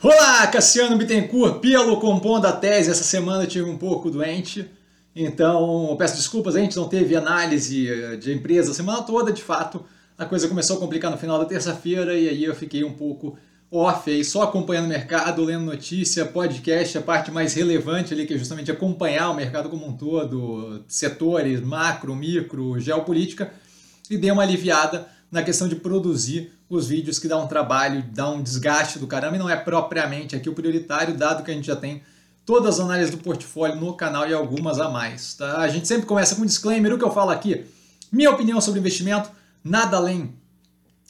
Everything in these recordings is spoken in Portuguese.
Olá, Cassiano Bittencourt, pelo compondo a tese. Essa semana eu tive um pouco doente, então peço desculpas, a gente não teve análise de empresa a semana toda, de fato. A coisa começou a complicar no final da terça-feira e aí eu fiquei um pouco off aí, só acompanhando o mercado, lendo notícia, podcast, a parte mais relevante ali, que é justamente acompanhar o mercado como um todo, setores, macro, micro, geopolítica, e dei uma aliviada na questão de produzir os vídeos que dá um trabalho, dá um desgaste do caramba e não é propriamente aqui o prioritário, dado que a gente já tem todas as análises do portfólio no canal e algumas a mais. Tá? A gente sempre começa com um disclaimer, o que eu falo aqui, minha opinião sobre investimento, nada além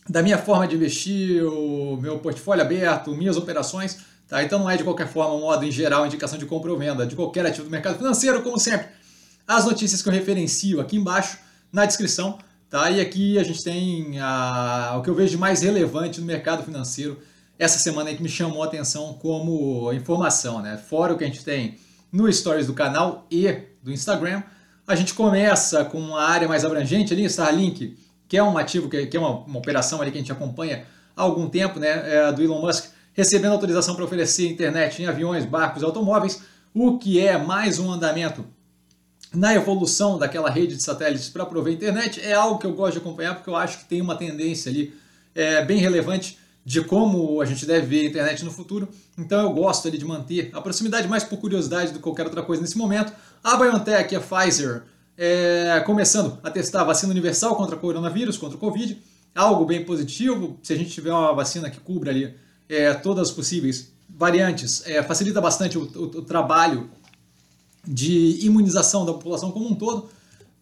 da minha forma de investir, o meu portfólio aberto, minhas operações, tá? Então não é de qualquer forma, modo em geral, indicação de compra ou venda de qualquer ativo do mercado financeiro, como sempre. As notícias que eu referencio aqui embaixo na descrição Tá? E aqui a gente tem a, o que eu vejo de mais relevante no mercado financeiro essa semana aí que me chamou a atenção como informação. Né? Fora o que a gente tem no Stories do canal e do Instagram, a gente começa com uma área mais abrangente ali, Starlink, que é um ativo, que é uma, uma operação ali que a gente acompanha há algum tempo, né, é do Elon Musk, recebendo autorização para oferecer internet em aviões, barcos e automóveis, o que é mais um andamento na evolução daquela rede de satélites para prover internet é algo que eu gosto de acompanhar porque eu acho que tem uma tendência ali é, bem relevante de como a gente deve ver a internet no futuro. Então eu gosto ali de manter a proximidade mais por curiosidade do que qualquer outra coisa nesse momento. A BioNTech a Pfizer é, começando a testar a vacina universal contra o coronavírus, contra o Covid. Algo bem positivo. Se a gente tiver uma vacina que cubra ali é, todas as possíveis variantes, é, facilita bastante o, o, o trabalho de imunização da população como um todo.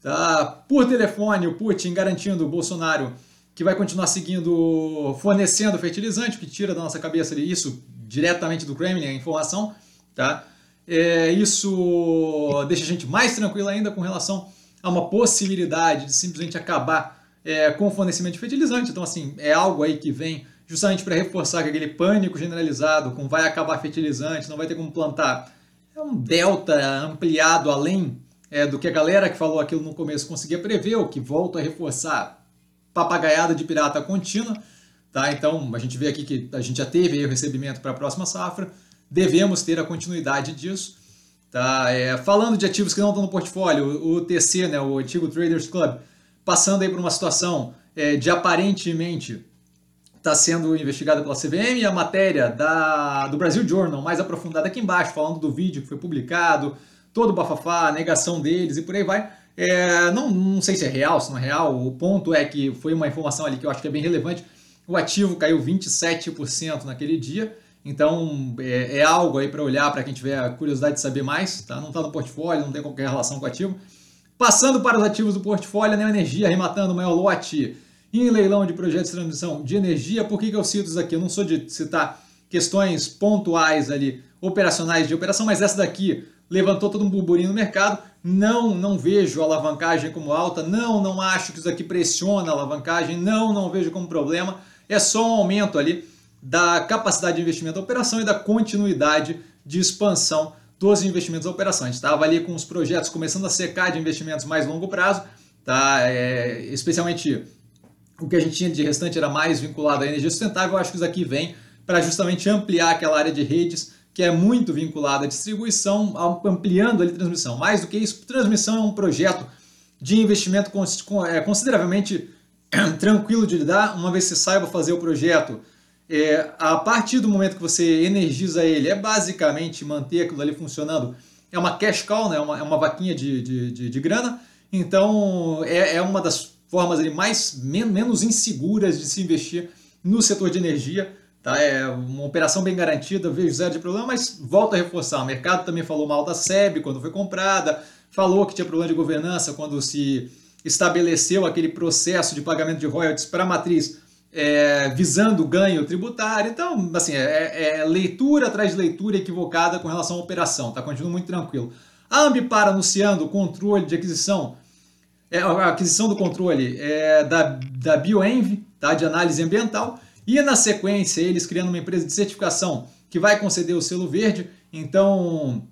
Tá? Por telefone, o Putin garantindo o Bolsonaro que vai continuar seguindo, fornecendo fertilizante, que tira da nossa cabeça isso diretamente do Kremlin, a informação. Tá? É, isso deixa a gente mais tranquilo ainda com relação a uma possibilidade de simplesmente acabar é, com o fornecimento de fertilizante. Então, assim, é algo aí que vem justamente para reforçar aquele pânico generalizado com vai acabar fertilizante, não vai ter como plantar é um delta ampliado além é, do que a galera que falou aquilo no começo conseguia prever, o que volta a reforçar papagaiada de pirata contínua. Tá? Então, a gente vê aqui que a gente já teve o recebimento para a próxima safra, devemos ter a continuidade disso. Tá? É, falando de ativos que não estão no portfólio, o TC, né, o antigo Traders Club, passando aí por uma situação é, de aparentemente está sendo investigada pela CVM, e a matéria da, do Brasil Journal, mais aprofundada aqui embaixo, falando do vídeo que foi publicado, todo o bafafá, a negação deles e por aí vai. É, não, não sei se é real, se não é real, o ponto é que foi uma informação ali que eu acho que é bem relevante. O ativo caiu 27% naquele dia, então é, é algo aí para olhar para quem tiver curiosidade de saber mais, tá? não está no portfólio, não tem qualquer relação com o ativo. Passando para os ativos do portfólio, a Neo Energia arrematando o maior lote em leilão de projetos de transmissão de energia, por que, que eu cito isso aqui? Eu não sou de citar questões pontuais ali, operacionais de operação, mas essa daqui levantou todo um burburinho no mercado. Não, não vejo a alavancagem como alta, não, não acho que isso aqui pressiona a alavancagem, não, não vejo como problema. É só um aumento ali da capacidade de investimento da operação e da continuidade de expansão dos investimentos da operação. Estava ali com os projetos começando a secar de investimentos mais longo prazo, tá? É, especialmente o que a gente tinha de restante era mais vinculado à energia sustentável, eu acho que isso aqui vem para justamente ampliar aquela área de redes que é muito vinculada à distribuição, ampliando ali a transmissão. Mais do que isso, transmissão é um projeto de investimento é, consideravelmente tranquilo de lidar, uma vez que você saiba fazer o projeto, é, a partir do momento que você energiza ele, é basicamente manter aquilo ali funcionando. É uma cash call, né? é, uma, é uma vaquinha de, de, de, de grana, então é, é uma das formas ali mais men menos inseguras de se investir no setor de energia. Tá? É uma operação bem garantida, vejo zero de problema, mas volto a reforçar. O mercado também falou mal da SEB quando foi comprada, falou que tinha problema de governança quando se estabeleceu aquele processo de pagamento de royalties para a matriz é, visando ganho tributário. Então, assim, é, é, leitura atrás de leitura equivocada com relação à operação, tá? Continua muito tranquilo. A Ambipar anunciando o controle de aquisição é, a aquisição do controle é, da, da BioEnv, tá, de análise ambiental, e na sequência eles criando uma empresa de certificação que vai conceder o selo verde. Então,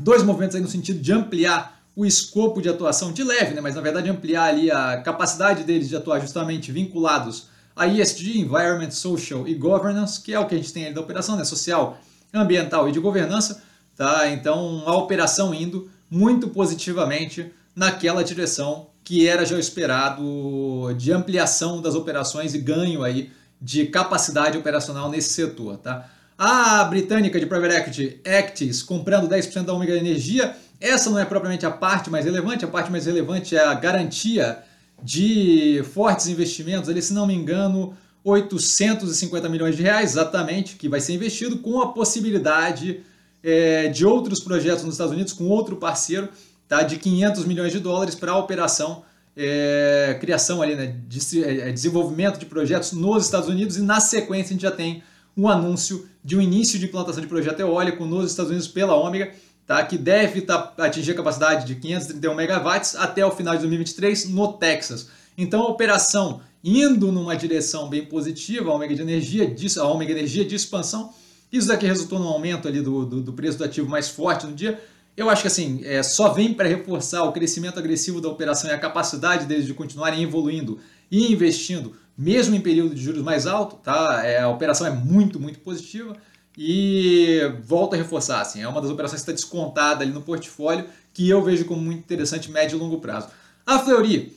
dois movimentos aí no sentido de ampliar o escopo de atuação de leve, né, mas na verdade ampliar ali a capacidade deles de atuar justamente vinculados a ESG, Environment, Social e Governance, que é o que a gente tem ali da operação, né? social, ambiental e de governança. Tá? Então, a operação indo muito positivamente naquela direção que era já esperado de ampliação das operações e ganho aí de capacidade operacional nesse setor. Tá? A britânica de Private Equity, Actis, comprando 10% da Omega Energia, essa não é propriamente a parte mais relevante, a parte mais relevante é a garantia de fortes investimentos, ali, se não me engano, 850 milhões de reais, exatamente, que vai ser investido com a possibilidade é, de outros projetos nos Estados Unidos com outro parceiro, tá, de 500 milhões de dólares para a operação, é, criação ali, né, de, é, desenvolvimento de projetos nos Estados Unidos e na sequência a gente já tem um anúncio de um início de implantação de projeto eólico nos Estados Unidos pela Ômega, tá, que deve tá, atingir a capacidade de 531 megawatts até o final de 2023 no Texas. Então a operação indo numa direção bem positiva, a Ômega de energia, a Ômega energia de expansão, isso daqui resultou num aumento ali do, do, do preço do ativo mais forte no dia. Eu acho que assim, é, só vem para reforçar o crescimento agressivo da operação e a capacidade deles de continuarem evoluindo e investindo, mesmo em período de juros mais alto, tá? É, a operação é muito, muito positiva. E volto a reforçar, assim, é uma das operações que está descontada ali no portfólio que eu vejo como muito interessante médio e longo prazo. A Fleury,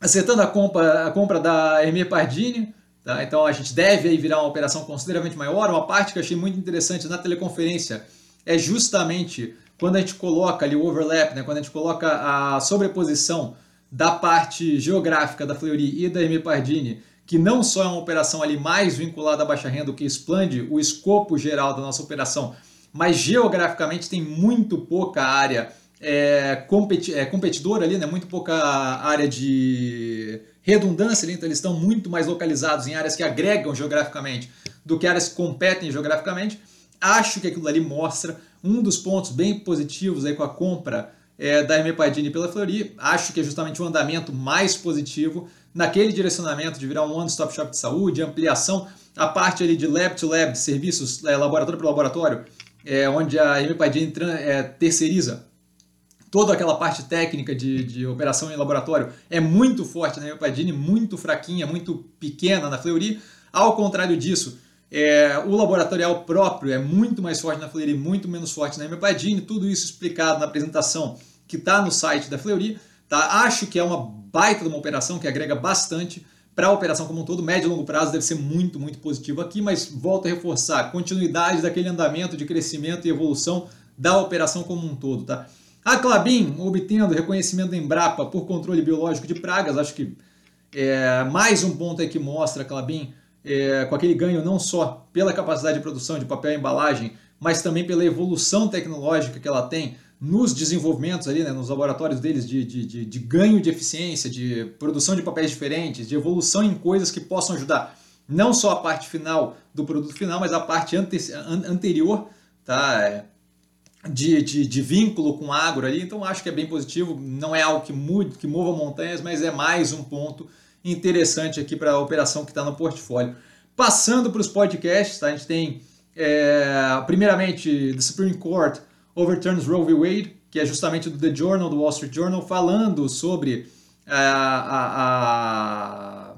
acertando a compra, a compra da Hermé Pardini, tá? então a gente deve aí virar uma operação consideravelmente maior. Uma parte que eu achei muito interessante na teleconferência é justamente quando a gente coloca ali o overlap, né? quando a gente coloca a sobreposição da parte geográfica da Fleury e da Hermé Pardini que não só é uma operação ali mais vinculada à baixa renda, o que expande o escopo geral da nossa operação, mas geograficamente tem muito pouca área é, competi é, competidora ali, né? muito pouca área de redundância então eles estão muito mais localizados em áreas que agregam geograficamente do que áreas que competem geograficamente. Acho que aquilo ali mostra um dos pontos bem positivos aí com a compra é, da Emepadini pela Flori. Acho que é justamente um andamento mais positivo naquele direcionamento de virar um one-stop shop de saúde, ampliação, a parte ali de lab to lab, de serviços é, laboratório para laboratório, é, onde a Emepadini é, terceiriza toda aquela parte técnica de, de operação em laboratório é muito forte na Emepadini, muito fraquinha, muito pequena na Fleury. Ao contrário disso, é, o laboratorial próprio é muito mais forte na Fleury, muito menos forte na Emepadini. Tudo isso explicado na apresentação que está no site da Fleury. Tá? Acho que é uma baita de uma operação que agrega bastante para a operação como um todo. Médio e longo prazo deve ser muito, muito positivo aqui, mas volto a reforçar continuidade daquele andamento de crescimento e evolução da operação como um todo. Tá? A Clabin obtendo reconhecimento da Embrapa por controle biológico de pragas, acho que é mais um ponto aí que mostra Clabin é, com aquele ganho não só pela capacidade de produção de papel e embalagem, mas também pela evolução tecnológica que ela tem nos desenvolvimentos ali, né, nos laboratórios deles de, de, de, de, ganho de eficiência, de produção de papéis diferentes, de evolução em coisas que possam ajudar não só a parte final do produto final, mas a parte ante, anterior, tá? É, de, de, de, vínculo com agro ali, então acho que é bem positivo, não é algo que, mude, que mova montanhas, mas é mais um ponto interessante aqui para a operação que está no portfólio. Passando para os podcasts, tá? a gente tem é, primeiramente The Supreme Court overturns Roe v. Wade, que é justamente do The Journal, do Wall Street Journal, falando sobre a, a, a,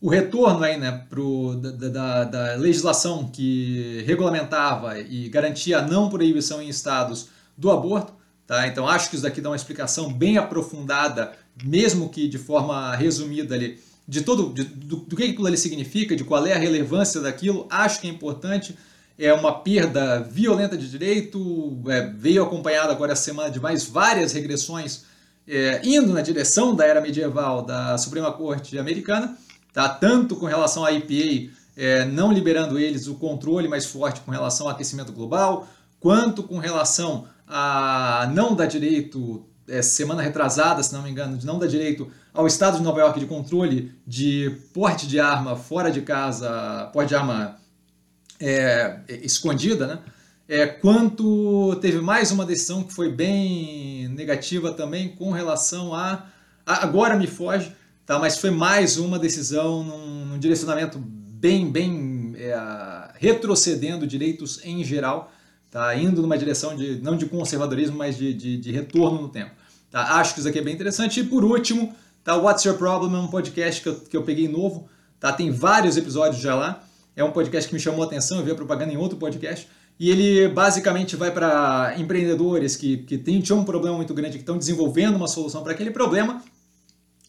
o retorno aí, né, pro, da, da, da, legislação que regulamentava e garantia a não proibição em estados do aborto. Tá? Então acho que isso daqui dá uma explicação bem aprofundada, mesmo que de forma resumida ali, de todo de, do, do que aquilo ali significa, de qual é a relevância daquilo. Acho que é importante é uma perda violenta de direito, é, veio acompanhada agora essa semana de mais várias regressões é, indo na direção da era medieval da Suprema Corte Americana, tá? tanto com relação à IPA, é, não liberando eles o controle mais forte com relação ao aquecimento global, quanto com relação a não dar direito, é, semana retrasada, se não me engano, de não dar direito ao Estado de Nova York de controle de porte de arma fora de casa, porte de arma é, escondida, né? É, quanto teve mais uma decisão que foi bem negativa também com relação a, a agora me foge, tá? Mas foi mais uma decisão num, num direcionamento bem, bem é, retrocedendo direitos em geral, tá? Indo numa direção de não de conservadorismo, mas de, de, de retorno no tempo. Tá? Acho que isso aqui é bem interessante. E por último, tá? What's Your Problem é um podcast que eu, que eu peguei novo tá? Tem vários episódios já lá. É um podcast que me chamou a atenção, eu vi a propaganda em outro podcast. E ele basicamente vai para empreendedores que, que têm, tinham um problema muito grande, que estão desenvolvendo uma solução para aquele problema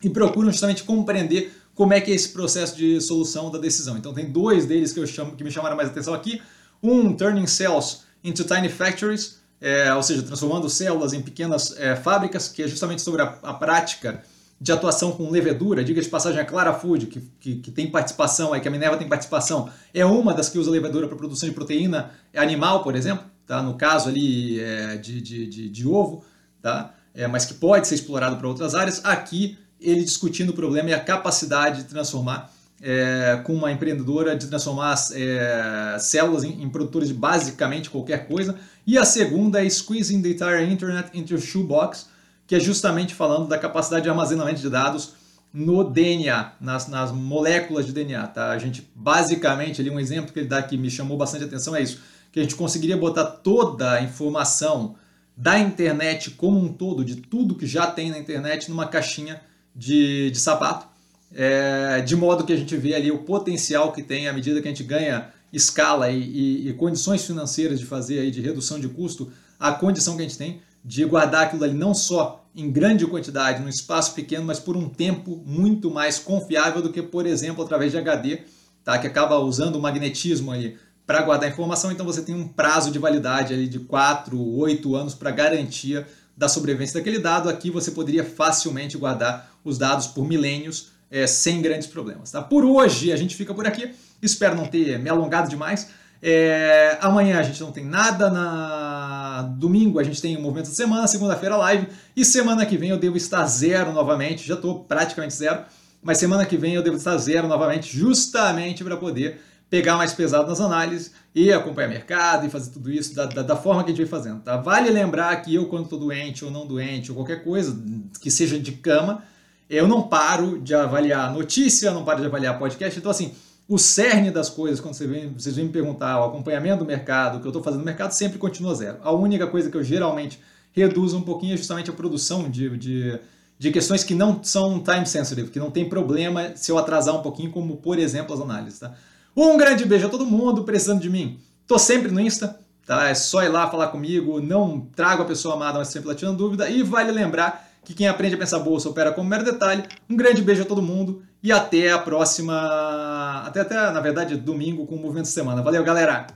e procuram justamente compreender como é que é esse processo de solução da decisão. Então tem dois deles que eu chamo que me chamaram mais atenção aqui. Um, Turning Cells into Tiny Factories, é, ou seja, transformando células em pequenas é, fábricas, que é justamente sobre a, a, prática de atuação com levedura. Diga de passagem, a Clara Food, que, que, que, tem participação, aí, que a Minerva tem participação, é uma das que usa levedura para produção de proteína animal, por exemplo, tá? no caso ali é, de, de, de, de, ovo, tá? É, mas que pode ser explorado para outras áreas. Aqui ele discutindo o problema e a capacidade de transformar é, com uma empreendedora de transformar é, células em, em, produtores de basicamente qualquer coisa. E a segunda é Squeezing the Entire Internet into a Shoebox, que é justamente falando da capacidade de armazenamento de dados no DNA, nas, nas moléculas de DNA. Tá? A gente, basicamente, ali um exemplo que ele dá que me chamou bastante atenção é isso, que a gente conseguiria botar toda a informação da internet como um todo, de tudo que já tem na internet, numa caixinha de, de sapato, é, de modo que a gente vê ali o potencial que tem à medida que a gente ganha escala e, e, e, condições financeiras de fazer aí de redução de custo, a condição que a gente tem de guardar aquilo ali não só em grande quantidade, num espaço pequeno, mas por um tempo muito mais confiável do que, por exemplo, através de HD, tá? que acaba usando o magnetismo ali para guardar informação, então você tem um prazo de validade ali de 4, 8 anos para garantia da sobrevivência daquele dado. Aqui você poderia facilmente guardar os dados por milênios é, sem grandes problemas. Tá? Por hoje a gente fica por aqui. Espero não ter me alongado demais. É, amanhã a gente não tem nada. Na domingo a gente tem o movimento da semana, segunda-feira live. E semana que vem eu devo estar zero novamente. Já estou praticamente zero. Mas semana que vem eu devo estar zero novamente, justamente para poder pegar mais pesado nas análises e acompanhar mercado e fazer tudo isso da, da, da, forma que a gente vem fazendo. Tá? Vale lembrar que eu, quando estou doente ou não doente, ou qualquer coisa que seja de cama, eu não paro de avaliar notícia, não paro de avaliar podcast. Então, assim, o cerne das coisas, quando você vem, vocês vêm me perguntar, o acompanhamento do mercado, o que eu estou fazendo no mercado, sempre continua zero. A única coisa que eu geralmente reduzo um pouquinho é justamente a produção de, de, de questões que não são time sensitive, que não tem problema se eu atrasar um pouquinho, como, por exemplo, as análises. Tá? Um grande beijo a todo mundo precisando de mim. Tô sempre no Insta, tá? É só ir lá falar comigo, não trago a pessoa amada, mas sempre lá tirando dúvida. E vale lembrar que quem aprende a pensar bolsa opera como mero detalhe. Um grande beijo a todo mundo e até a próxima. Até, até na verdade, domingo com o Movimento de Semana. Valeu, galera!